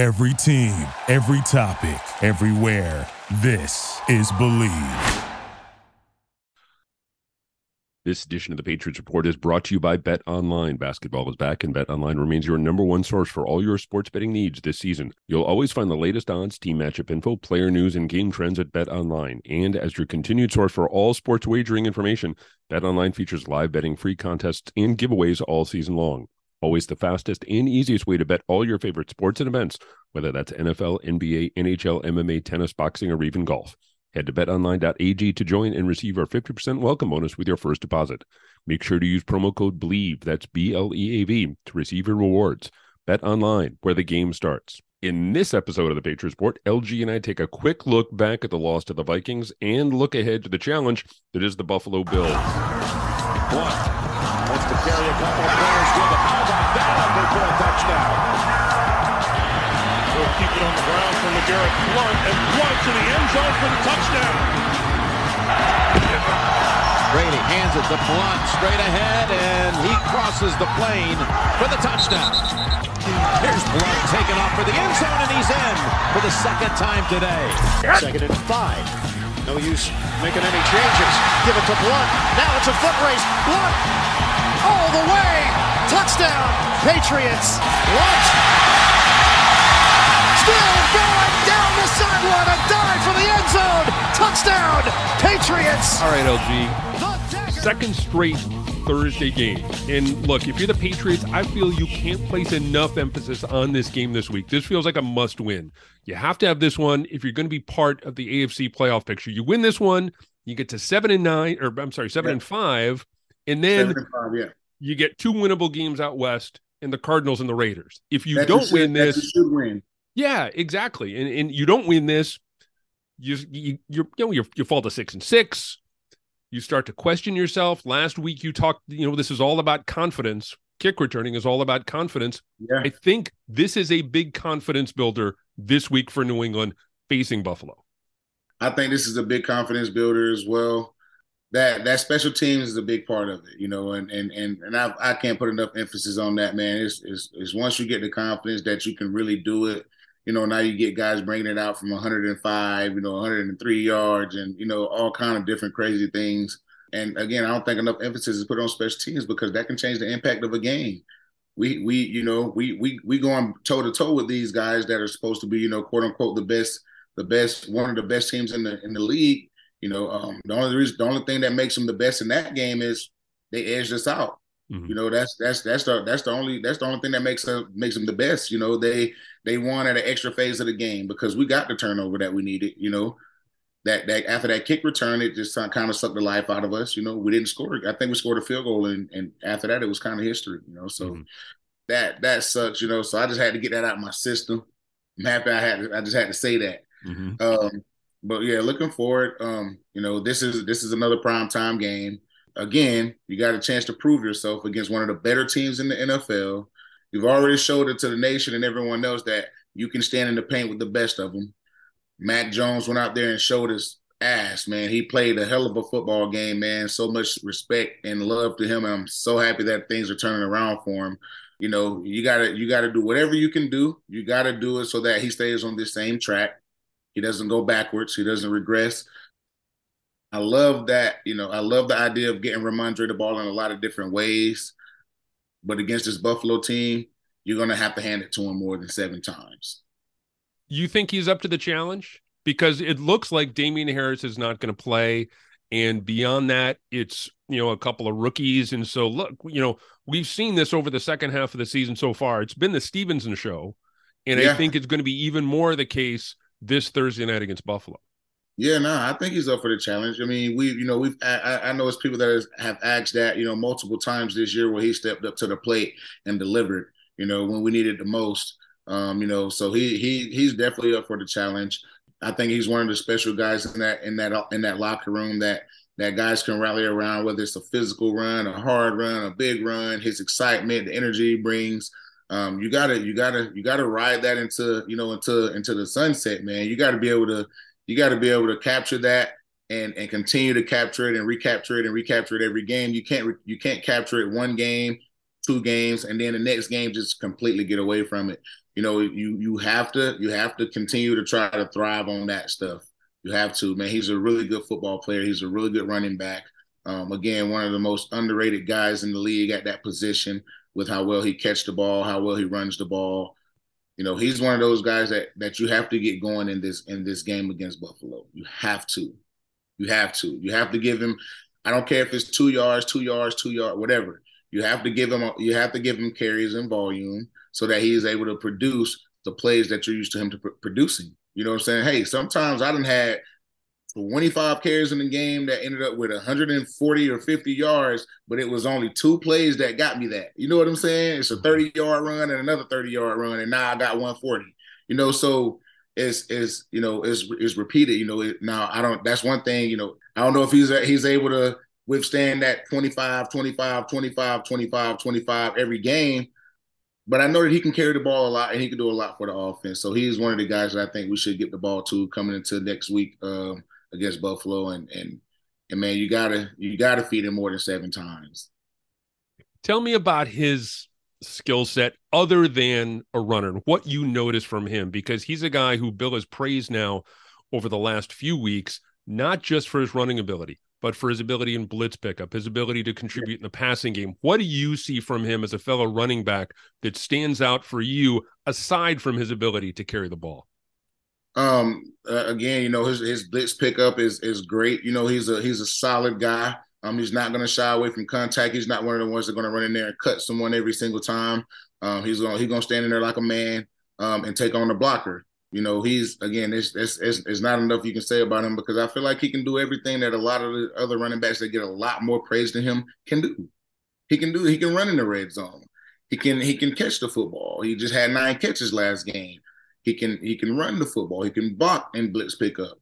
Every team, every topic, everywhere. This is Bleav. This edition of the Patriots Report is brought to you by Bet Online. Basketball is back, and Bet Online remains your number one source for all your sports betting needs this season. You'll always find the latest odds, team matchup info, player news, and game trends at Bet Online. And as your continued source for all sports wagering information, Bet Online features live betting, free contests, and giveaways all season long. Always the fastest and easiest way to bet all your favorite sports and events, whether that's NFL, NBA, NHL, MMA, tennis, boxing, or even golf. Head to betonline.ag to join and receive our 50% welcome bonus with your first deposit. Make sure to use promo code BLEAV, that's B L E A V, to receive your rewards. Bet online, where the game starts. In this episode of the Patriots Report, LG and I take a quick look back at the loss to the Vikings and look ahead to the challenge that is the Buffalo Bills. One wants to carry a couple of players with him. How about that under for a touchdown? Will keep it on the ground for LeGarrette Blunt and Blunt to the end zone for the touchdown. Brady hands it to Blunt straight ahead, and he crosses the plane for the touchdown. Here's Blunt taken off for the end zone, and he's in for the second time today. Second and five. No use making any changes. Give it to Blunt. Now it's a foot race. Blunt all the way. Touchdown, Patriots. Blunt still going down the sideline. A dive for the end zone. Touchdown, Patriots. All right, LG. Second straight Thursday game. And look, if you're the Patriots, I feel you can't place enough emphasis on this game this week. This feels like a must win. You have to have this one if you're going to be part of the AFC playoff picture. You win this one, you get to seven and nine, or I'm sorry, seven Yeah. and five, and then and five, yeah. you get two winnable games out west and the Cardinals and the Raiders. If you That don't should- win this, you should win. yeah, exactly. And and you don't win this, you you you're, you know you you fall to six and six. You start to question yourself. Last week you talked, you know, this is all about confidence. Kick returning is all about confidence. Yeah, I think this is a big confidence builder this week for New England facing Buffalo. I think this is a big confidence builder as well. That that special teams is a big part of it, you know, and and and and I I can't put enough emphasis on that, man. It's it's, it's once you get the confidence that you can really do it. You know, now you get guys bringing it out from 105, you know, 103 yards, and you know all kind of different crazy things. And again, I don't think enough emphasis is put on special teams because that can change the impact of a game. We we you know we we we going toe to toe with these guys that are supposed to be you know quote unquote the best the best one of the best teams in the in the league. You know, um, the only reason the only thing that makes them the best in that game is they edged us out. Mhm. You know, that's that's that's the that's the only that's the only thing that makes them makes them the best. You know, they they won at an extra phase of the game because we got the turnover that we needed. You know, that that after that kick return, it just kind of sucked the life out of us. You know, we didn't score. I think we scored a field goal, and and after that, it was kind of history. You know, so Mhm. that that sucks. You know, so I just had to get that out of my system. I'm happy I had to, I just had to say that. Mhm. Um, but yeah, looking forward. Um, you know, this is this is another prime time game. Again, you got a chance to prove yourself against one of the better teams in the NFL. You've already showed it to the nation and everyone else that you can stand in the paint with the best of them. Mac Jones went out there and showed his ass, man. He played a hell of a football game, man. So much respect and love to him. I'm so happy that things are turning around for him. You know, you gotta you gotta do whatever you can do. You gotta do it so that he stays on this same track. He doesn't go backwards. He doesn't regress. I love that. You know, I love the idea of getting Rhamondre the ball in a lot of different ways. But against this Buffalo team, you're gonna have to hand it to him more than seven times. You think he's up to the challenge? Because it looks like Damien Harris is not going to play. And beyond that, it's, you know, a couple of rookies. And so, look, you know, we've seen this over the second half of the season so far. It's been the Stevenson show. And I think it's going to be even more the case this Thursday night against Buffalo. Yeah, no, I think he's up for the challenge. I mean, we, you know, we've, I, I- I know it's people that have asked that, you know, multiple times this year where he stepped up to the plate and delivered, you know, when we needed the most. Um, you know, so he, he, he's definitely up for the challenge. I think he's one of the special guys in that, in that, in that locker room that, that guys can rally around, whether it's a physical run, a hard run, a big run, his excitement, the energy he brings. Um, you gotta, you gotta, you gotta ride that into, you know, into, into the sunset, man. You gotta be able to, you got to be able to capture that and and continue to capture it and recapture it and recapture it every game. You can't you can't capture it one game, two games, and then the next game just completely get away from it. you know, you you have to you have to continue to try to thrive on that stuff. You have to, man. He's a really good football player. He's a really good running back. Um, again, one of the most underrated guys in the league at that position with how well he catch the ball, how well he runs the ball. You know, he's one of those guys that that you have to get going in this in this game against Buffalo. You have to. You have to. You have to give him I don't care if it's 2 yards, 2 yards, 2 yards, whatever. You have to give him you have to give him carries and volume so that he is able to produce the plays that you're used to him to pr- producing. You know what I'm saying? Hey, sometimes I didn't had 25 carries in the game that ended up with 140 or 50 yards, but it was only two plays that got me that. You know what I'm saying? It's a mm-hmm. 30 yard run and another 30 yard run, and now I got 140. You know, so it's is you know is is repeated. You know, it, now I don't. That's one thing. You know, I don't know if he's he's able to withstand that 25, 25, 25, 25, 25 every game. But I know that he can carry the ball a lot and he can do a lot for the offense. So he's one of the guys that I think we should get the ball to coming into next week. Um, against Buffalo, and and and man, you gotta you gotta feed him more than seven times. Tell me about his skill set other than a runner. What you notice from him because he's a guy who Bill has praised now over the last few weeks, not just for his running ability, but for his ability in blitz pickup, his ability to contribute in the passing game. What do you see from him as a fellow running back that stands out for you aside from his ability to carry the ball? Um, uh, again, you know his his blitz pickup is is great. You know he's a he's a solid guy. Um, he's not going to shy away from contact. He's not one of the ones that going to run in there and cut someone every single time. Um, he's going he's going to stand in there like a man um, and take on the blocker. You know, he's again, it's, it's, it's it's not enough you can say about him because I feel like he can do everything that a lot of the other running backs that get a lot more praise than him can do. He can do. He can run in the red zone. He can he can catch the football. He just had nine catches last game. He can he can run the football. He can block and blitz pickup.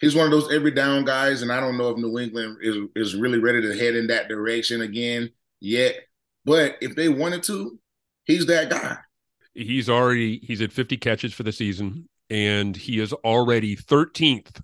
He's one of those every down guys, and I don't know if New England is is really ready to head in that direction again yet. But if they wanted to, he's that guy. He's already he's at 50 catches for the season, and he is already 13th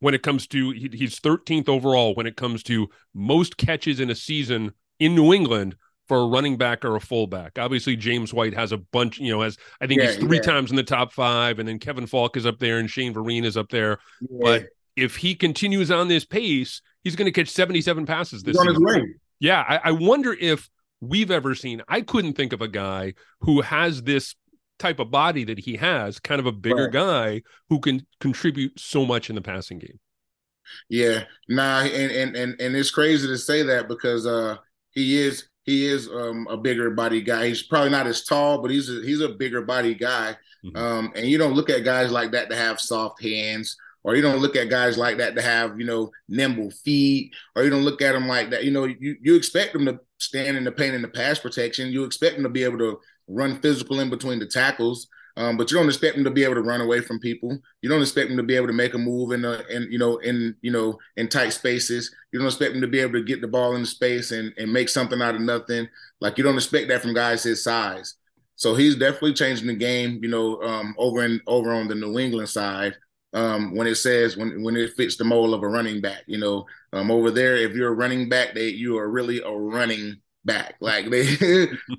when it comes to he's 13th overall when it comes to most catches in a season in New England for a running back or a fullback. Obviously, James White has a bunch, you know, has I think yeah, he's three yeah. times in the top five, and then Kevin Faulk is up there and Shane Vereen is up there. Yeah. But if he continues on this pace, he's going to catch 77 passes this season. Yeah, I, I wonder if we've ever seen. I couldn't think of a guy who has this type of body that he has, kind of a bigger right. guy who can contribute so much in the passing game. Yeah, nah, and and and and it's crazy to say that because uh he is he is um, a bigger body guy. He's probably not as tall, but he's a, he's a bigger body guy. Mm-hmm. Um, and you don't look at guys like that to have soft hands, or you don't look at guys like that to have you know nimble feet, or you don't look at them like that. You know, you you expect them to stand in the paint in the pass protection. You expect them to be able to run physical in between the tackles. Um, but you don't expect him to be able to run away from people. You don't expect him to be able to make a move in the in you know in you know in tight spaces. You don't expect him to be able to get the ball in space and and make something out of nothing. Like you don't expect that from guys his size. So he's definitely changing the game. You know, um, over and over on the New England side. Um, when it says when when it fits the mold of a running back, you know, um, over there, if you're a running back, they you are really a running back. Like they,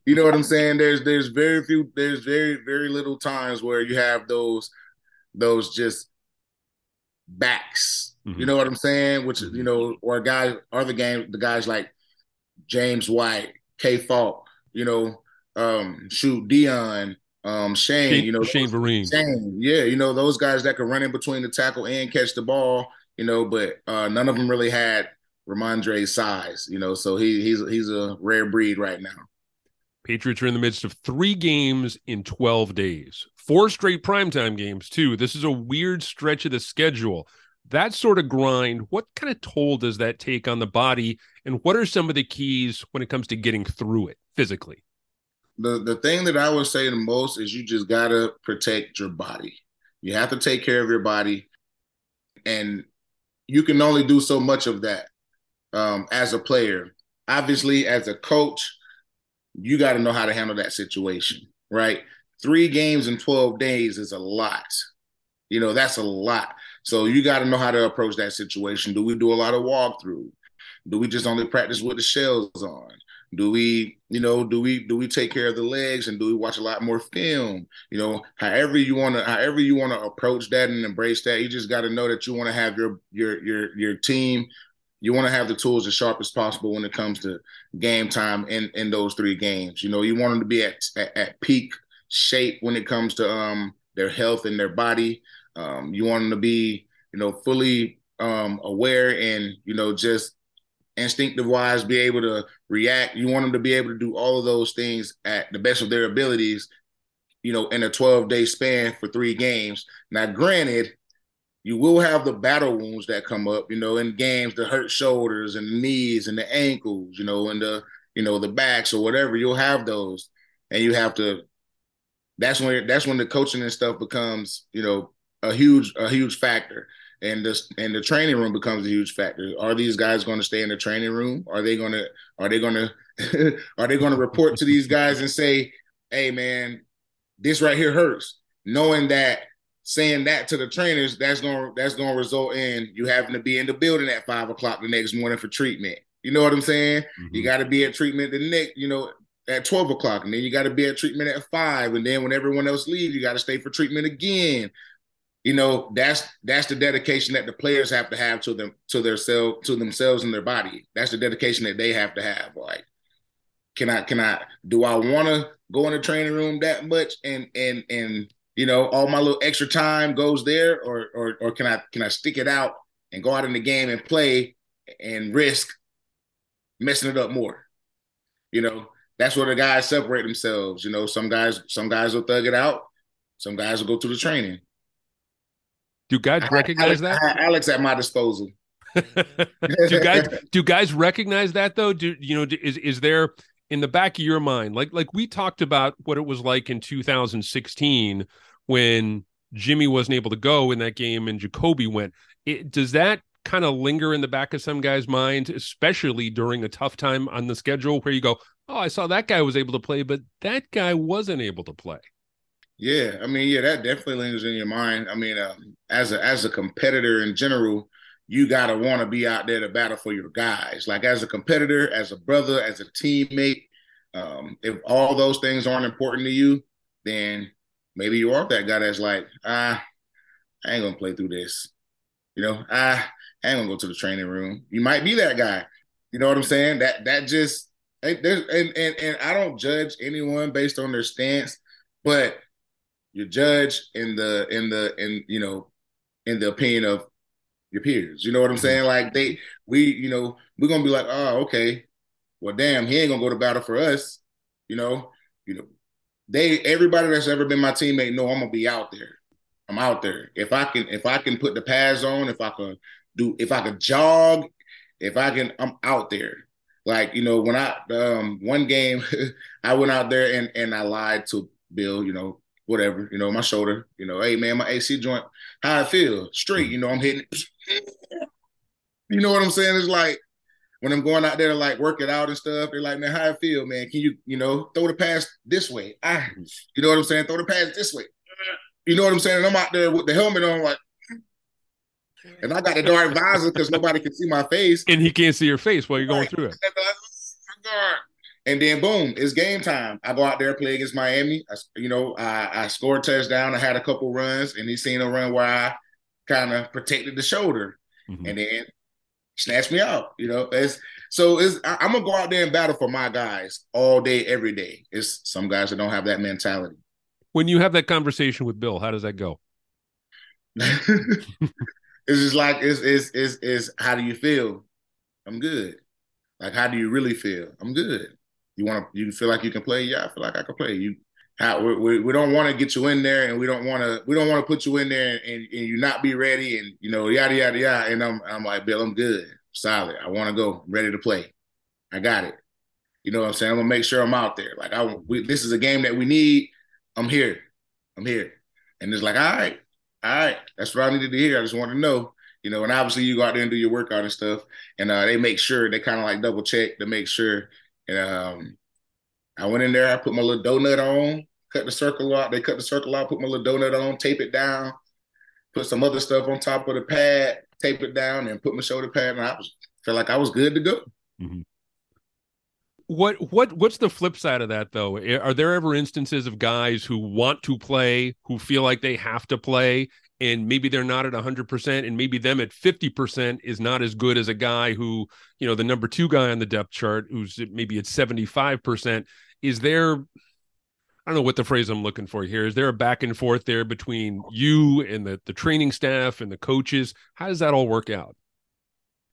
you know what I'm saying? There's there's very few, there's very very little times where you have those those just backs. Mm-hmm. You know what I'm saying? Which you know, or guys, other game, the guys like James White, K. Faulk, you know, um, shoot Dion, um, Shane, Shane, you know, Shane Vereen, Shane, yeah, you know, those guys that can run in between the tackle and catch the ball. You know, but uh, none of them really had Rhamondre's size, you know, so he he's he's a rare breed right now. Patriots are in the midst of three games in 12 days, four straight primetime games, too. This is a weird stretch of the schedule. That sort of grind, what kind of toll does that take on the body? And what are some of the keys when it comes to getting through it physically? The the thing that I would say the most is you just gotta protect your body. You have to take care of your body. And you can only do so much of that um, as a player. Obviously, as a coach, you got to know how to handle that situation, right? Three games in 12 days is a lot. You know, that's a lot. So you got to know how to approach that situation. Do we do a lot of walkthrough? Do we just only practice with the shells on? Do we, you know, do we do we take care of the legs and do we watch a lot more film? You know, however you want to, however you want to approach that and embrace that, you just got to know that you want to have your your your your team. You want to have the tools as sharp as possible when it comes to game time in in those three games. You know, you want them to be at at, at peak shape when it comes to um their health and their body. Um, you want them to be, you know, fully um aware and you know just instinctive wise be able to react. You want them to be able to do all of those things at the best of their abilities, you know, in a 12 day span for three games. Now, granted, you will have the battle wounds that come up, you know, in games, the hurt shoulders and knees and the ankles, you know, and the, you know, the backs or whatever. You'll have those. And you have to that's when that's when the coaching and stuff becomes, you know, a huge, a huge factor and this and the training room becomes a huge factor. Are these guys going to stay in the training room? Are they going to are they going to are they going to report to these guys and say, "Hey, man, this right here hurts," knowing that saying that to the trainers that's gonna that's going to result in you having to be in the building at five o'clock the next morning for treatment. You know what I'm saying? Mm-hmm. You got to be at treatment the next, you know, at 12 o'clock, and then you got to be at treatment at five, and then when everyone else leaves, you got to stay for treatment again you know that's that's the dedication that the players have to have to them to their self to themselves and their body that's the dedication that they have to have like can i can i do i want to go in the training room that much and and and you know all my little extra time goes there or or or can i can i stick it out and go out in the game and play and risk messing it up more you know that's where the guys separate themselves you know some guys some guys will thug it out some guys will go through the training do guys recognize Alex, that? Alex at my disposal. do guys do guys recognize that though? Do you know is is there in the back of your mind like like we talked about what it was like in 2016 when Jimmy wasn't able to go in that game and Jacoby went. It, does that kind of linger in the back of some guys' minds, especially during a tough time on the schedule where you go, "Oh, I saw that guy was able to play, but that guy wasn't able to play." Yeah, I mean, yeah, that definitely lingers in your mind. I mean, um, as a as a competitor in general, you gotta want to be out there to battle for your guys. Like as a competitor, as a brother, as a teammate. Um, if all those things aren't important to you, then maybe you are that guy that's like, ah, I ain't gonna play through this. You know, ah, I ain't gonna go to the training room. You might be that guy. You know what I'm saying? That that just and and and, I don't judge anyone based on their stance, but your judge in the in the in you know in the opinion of your peers. You know what I'm saying? Like they we you know we're gonna be like oh okay well damn he ain't gonna go to battle for us. You know you know they everybody that's ever been my teammate know I'm gonna be out there. I'm out there. If I can if I can put the pads on, if I can do if I can jog, if I can I'm out there. Like you know when I um one game I went out there and and I lied to Bill. You know whatever, you know, my shoulder, you know, hey man, my AC joint, how I feel, straight, you know, I'm hitting You know what I'm saying? It's like when I'm going out there to like work it out and stuff, they're like, man, how I feel, man. Can you, you know, throw the pass this way? Ah, you know what I'm saying? Throw the pass this way. You know what I'm saying? And I'm out there with the helmet on, like, and I got the dark visor because nobody can see my face. And he can't see your face while you're going through it. And then boom, it's game time. I go out there play against Miami. I, you know, I, I scored a touchdown. I had a couple runs, and he seen a run where I kind of protected the shoulder, mm-hmm. and then snatched me out. You know, it's so it's I, I'm gonna go out there and battle for my guys all day, every day. It's some guys that don't have that mentality. When you have that conversation with Bill, how does that go? it's just like it's it's it's, it's how do you feel? I'm good. Like how do you really feel? I'm good. You want to? You feel like you can play? Yeah, I feel like I can play. You, how, we, we, we don't want to get you in there, and we don't want to we don't want to put you in there and, and, you not be ready, and you know yada yada yada. And I'm I'm like Bill, I'm good, solid. I want to go, I'm ready to play. I got it. You know what I'm saying? I'm gonna make sure I'm out there. Like I, we, this is a game that we need. I'm here. I'm here. And it's like, all right, all right. That's what I needed to hear. I just want to know you know, and obviously you go out there and do your workout and stuff, and uh, they make sure they kind of like double check to make sure and um, I went in there, I put my little donut on, cut the circle out. They cut the circle out, put my little donut on, tape it down, put some other stuff on top of the pad, tape it down, and put my shoulder pad. And I was felt like I was good to go. Mm-hmm. what what what's the flip side of that though? Are there ever instances of guys who want to play, who feel like they have to play, and maybe they're not at 100% and maybe them at 50% is not as good as a guy who, you know, the number 2 guy on the depth chart who's maybe at 75%. Is there I don't know what the phrase I'm looking for here. Is there a back and forth there between you and the the training staff and the coaches? How does that all work out?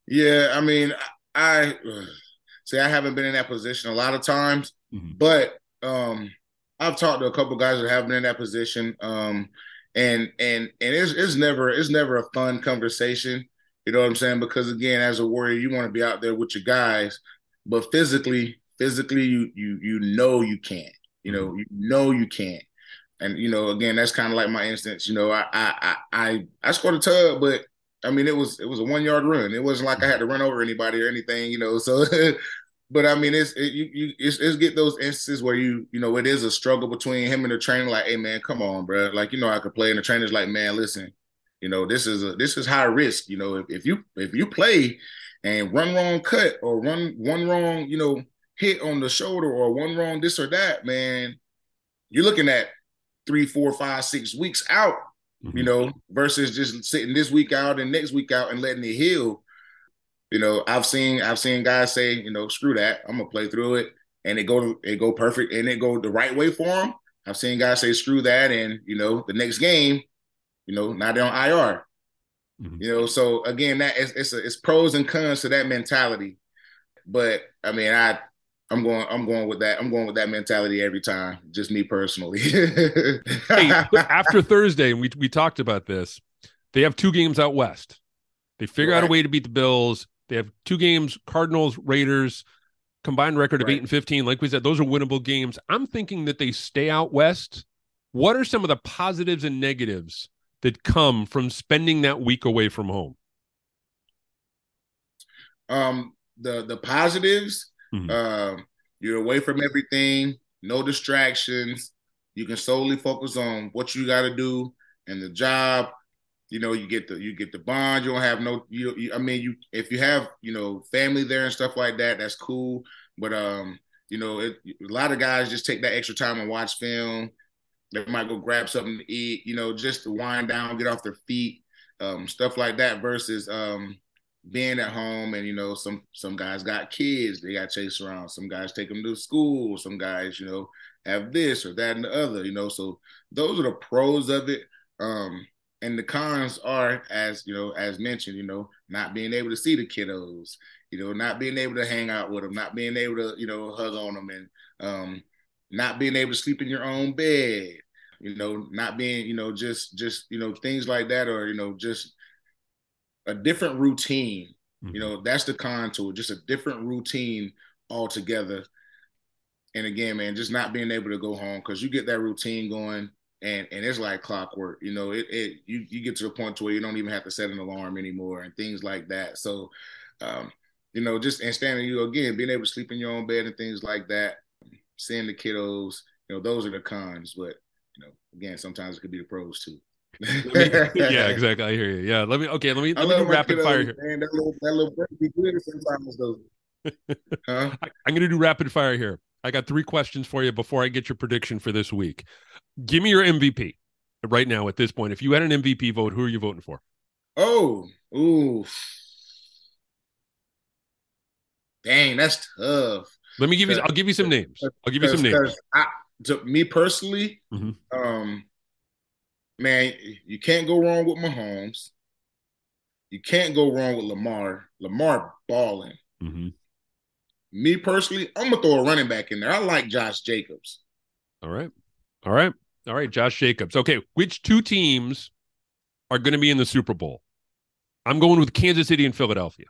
Yeah, I mean, I say I haven't been in that position a lot of times, mm-hmm. but um, I've talked to a couple guys that have been in that position, um, and and and it's it's never it's never a fun conversation. You know what I'm saying? Because again, as a warrior, you want to be out there with your guys, but physically, physically, you you you know you can't. You know, you know you can't. And you know, again, that's kind of like my instance. You know, I I I I scored a tub, but I mean, it was it was a one yard run. It wasn't like I had to run over anybody or anything, you know. So but I mean, it's it, you, you it's, it's, get those instances where you you know it is a struggle between him and the trainer. Like, hey man, come on, bro. Like you know I could play, and the trainer's like, man, listen, you know this is a this is high risk. You know if, if you if you play and run wrong cut or run one wrong you know hit on the shoulder or one wrong this or that, man, you're looking at three, four, five, six weeks out. Mm-hmm. You know, versus just sitting this week out and next week out and letting it heal you know, I've seen I've seen guys say, you know, screw that, I'm gonna play through it, and it go it go perfect, and it go the right way for them. I've seen guys say screw that, and you know, the next game, you know, now they're on IR. Mm-hmm. You know, so again, that it's it's, a, it's pros and cons to that mentality. But I mean, I I'm going I'm going with that. I'm going with that mentality every time. Just me personally. hey, after Thursday, and we we talked about this. They have two games out west. They figure right. out a way to beat the Bills. They have two games, Cardinals, Raiders, combined record of right. 8 and 15. Like we said, those are winnable games. I'm thinking that they stay out west. What are some of the positives and negatives that come from spending that week away from home? Um, the the positives, mm-hmm. uh, you're away from everything, no distractions. You can solely focus on what you got to do and the job you know you get the you get the bond you don't have no you, you, i mean you if you have you know family there and stuff like that that's cool. But um you know it, a lot of guys just take that extra time and watch film. They might go grab something to eat you know just to wind down get off their feet um stuff like that versus um being at home and you know some some guys got kids they got chased around. Some guys take them to school. Some guys you know have this or that and the other you know. So those are the pros of it. Um and the cons are as you know as mentioned you know not being able to see the kiddos you know not being able to hang out with them not being able to you know hug on them and um not being able to sleep in your own bed you know not being you know just just you know things like that or you know just a different routine mm-hmm. you know that's the con to it just a different routine altogether and again man just not being able to go home because you get that routine going and and it's like clockwork. You know, it it you you get to the point to where you don't even have to set an alarm anymore and things like that. So, um, you know, just and standing you again, being able to sleep in your own bed and things like that, seeing the kiddos, you know, those are the cons. But you know, again, sometimes it could be the pros too. me, yeah, exactly. I hear you. Yeah, let me. Okay, let me. Let me do rapid kiddos, fire here. Man, that little that little break be good sometimes though. Huh? I, I'm going to do rapid fire here. I got three questions for you before I get your prediction for this week. Give me your MVP right now at this point. If you had an MVP vote, who are you voting for? Oh, ooh. Dang, that's tough. Let me give you. I'll give you some names. I'll give you some names. I, to me personally, mm-hmm. um, man, you can't go wrong with Mahomes. You can't go wrong with Lamar. Lamar balling. Mm-hmm. Me personally, I'm gonna throw a running back in there. I like Josh Jacobs. All right. All right. All right. Josh Jacobs. Okay. Which two teams are going to be in the Super Bowl? I'm going with Kansas City and Philadelphia.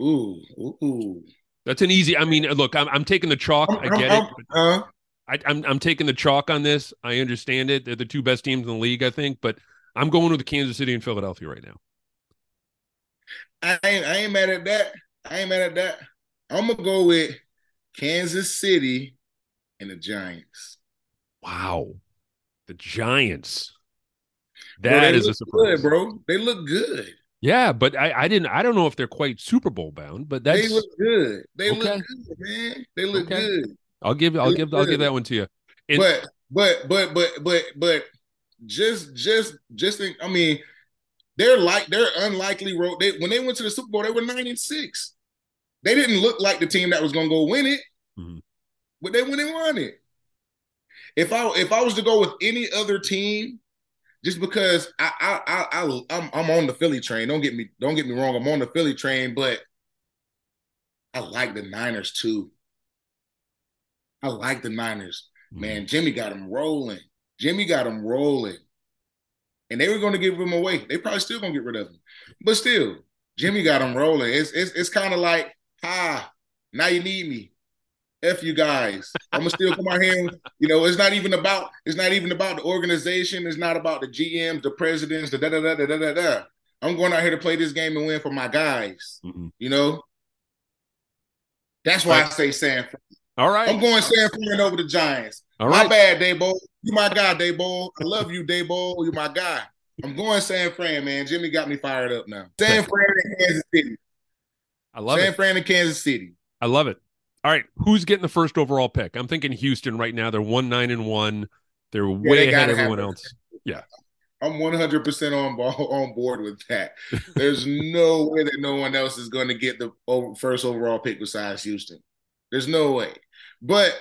Ooh. Ooh. That's an easy. I mean, look, I'm, I'm taking the chalk. I get it. Uh, I, I'm I'm taking the chalk on this. I understand it. They're the two best teams in the league, I think, but I'm going with Kansas City and Philadelphia right now. I ain't, I ain't mad at that. I ain't mad at that. I'm gonna go with Kansas City and the Giants. Wow, the Giants. That bro, is a surprise, good, bro. They look good. Yeah, but I, I didn't. I don't know if they're quite Super Bowl bound, but that's They look good. They Okay. look good, man. They look Okay. good. I'll give I'll give I'll give that one to you. And- but but but but but but just just just think, I mean, they're like they're unlikely road. They when they went to the Super Bowl, they were nine and six. They didn't look like the team that was gonna go win it, Mhm. but they went and won it. If I if I was to go with any other team, just because I I I, I I'm I'm on the Philly train. Don't get me don't get me wrong. I'm on the Philly train, but I like the Niners too. I like the Niners. Mm-hmm. Man, Jimmy got them rolling. Jimmy got them rolling. And they were going to give him away. They probably still going to get rid of him. But still, Jimmy got them rolling. It's it's, it's kind of like, ah, now you need me. F you guys. I'm gonna still come out here. And, you know, it's not even about it's not even about the organization. It's not about the GMs, the presidents, the da da da da da da da. I'm going out here to play this game and win for my guys. Mhm. You know, that's why I say San. Fran. All right, I'm going San Fran over the Giants. all My right. bad, Dabo. You my guy, Dabo. I love you, Dabo. You my guy. I'm going San Fran, man. Jimmy got me fired up now. San Fran and Kansas City. I love San it. Fran and Kansas City. I love it. All right, who's getting the first overall pick? I'm thinking Houston right now. They're one nine and one. They're way they ahead of everyone else. Yeah. I'm 100 percent on ball, on board with that. There's no way that no one else is going to get the first overall pick besides Houston. There's no way. But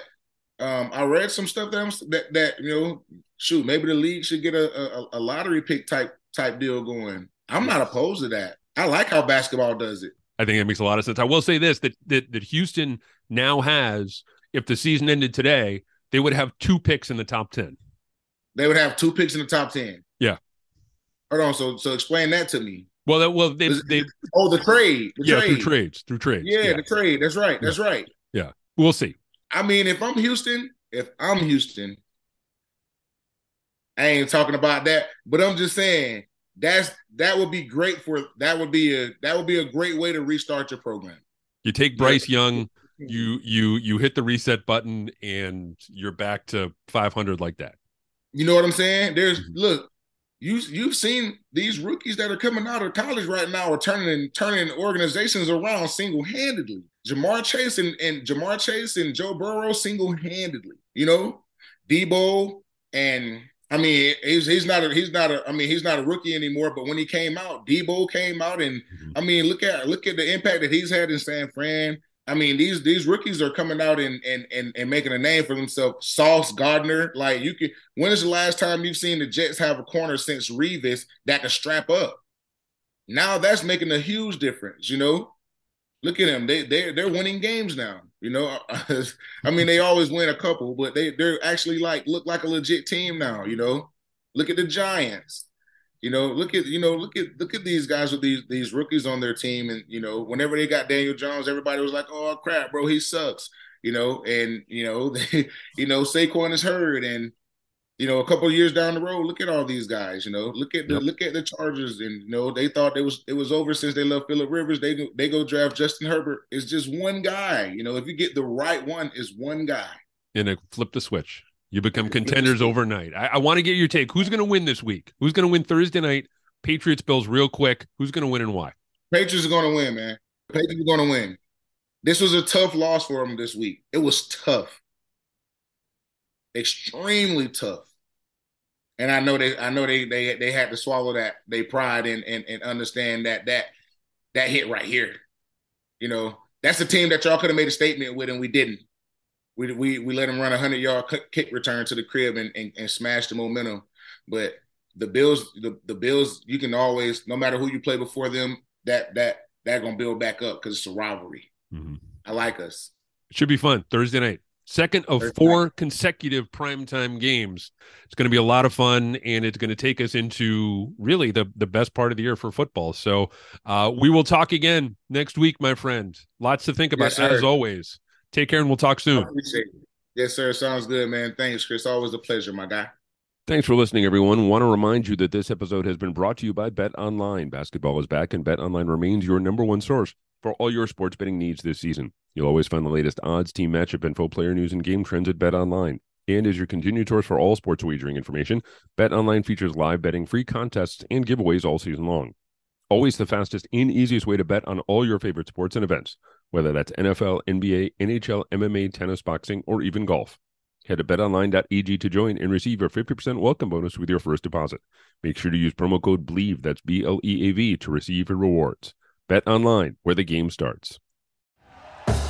um, I read some stuff that, I'm, that that you know, shoot, maybe the league should get a, a, a lottery pick type type deal going. I'm not opposed to that. I like how basketball does it. I think that makes a lot of sense. I will say this: that that that Houston now has, if the season ended today, they would have two picks in the top ten. They would have two picks in the top ten. Yeah. Hold on. So so explain that to me. Well, that, well, they, they Oh, the trade. The yeah trade. through trades through trades. Yeah, the trade. That's right. That's right. Yeah, we'll see. I mean, if I'm Houston, if I'm Houston, I ain't talking about that, but I'm just saying that's that would be great for that would be a that would be a great way to restart your program. You take Bryce Young, you you you hit the reset button, and you're back to 500 like that. You know what I'm saying? There's Mhm. look, you you've seen these rookies that are coming out of college right now are turning turning organizations around single handedly. Ja'Marr Chase and, and Ja'Marr Chase and Joe Burrow single handedly. You know, Deebo and I mean he's he's not a he's not a I mean he's not a rookie anymore. But when he came out, Deebo came out and mm-hmm. I mean look at look at the impact that he's had in San Fran. I mean, these these rookies are coming out and and and, and making a name for themselves. Sauce Gardner, like you can. When is the last time you've seen the Jets have a corner since Revis that can strap up? Now that's making a huge difference. You know, look at them. They they they're winning games now. You know, I mean they always win a couple, but they they're actually like look like a legit team now. You know, look at the Giants. You know, look at you know, look at look at these guys with these these rookies on their team, and you know, whenever they got Daniel Jones, everybody was like, "Oh crap, bro, he sucks." You know, and you know, they, you know, Saquon is hurt, and you know, a couple of years down the road, look at all these guys. You know, look at the Yep. look at the Chargers, and you know, they thought it was it was over since they left Philip Rivers. They go- they go draft Justin Herbert. It's just one guy. You know, if you get the right one, is one guy. And it flip the switch. You become contenders overnight. I, I want to get your take. Who's going to win this week? Who's going to win Thursday night? Patriots Bills, real quick. Who's going to win and why? Patriots are going to win, man. Patriots are going to win. This was a tough loss for them this week. It was tough, extremely tough. And I know they, I know they, they, they had to swallow that they pride and and and understand that that that hit right here. You know, that's a team that y'all could have made a statement with, and we didn't. We we we let them run a hundred yard kick return to the crib and, and and smash the momentum. But the Bills, the, the Bills, you can always, no matter who you play before them, that that that gonna build back up because it's a rivalry. Mm-hmm. I like us. It should be fun. Thursday night. Second of four consecutive primetime games. It's going to be a lot of fun, and it's going to take us into really the, the best part of the year for football. So uh, we will talk again next week, my friend. Lots to think about, Yes, as always. Take care, and we'll talk soon. Yes, sir. Sounds good, man. Thanks, Chris. Always a pleasure, my guy. Thanks for listening, everyone. Want to remind you that this episode has been brought to you by Bet Online. Basketball is back, and Bet Online remains your number one source for all your sports betting needs this season. You'll always find the latest odds, team matchup info, player news, and game trends at Bet Online. And as your continued source for all sports wagering information, Bet Online features live betting, free contests, and giveaways all season long. Always the fastest and easiest way to bet on all your favorite sports and events, whether that's NFL, NBA, NHL, MMA, tennis, boxing, or even golf. Head to betonline.ag to join and receive your 50% welcome bonus with your first deposit. Make sure to use promo code BLEAV, that's B L E A V, to receive your rewards. Bet online, where the game starts.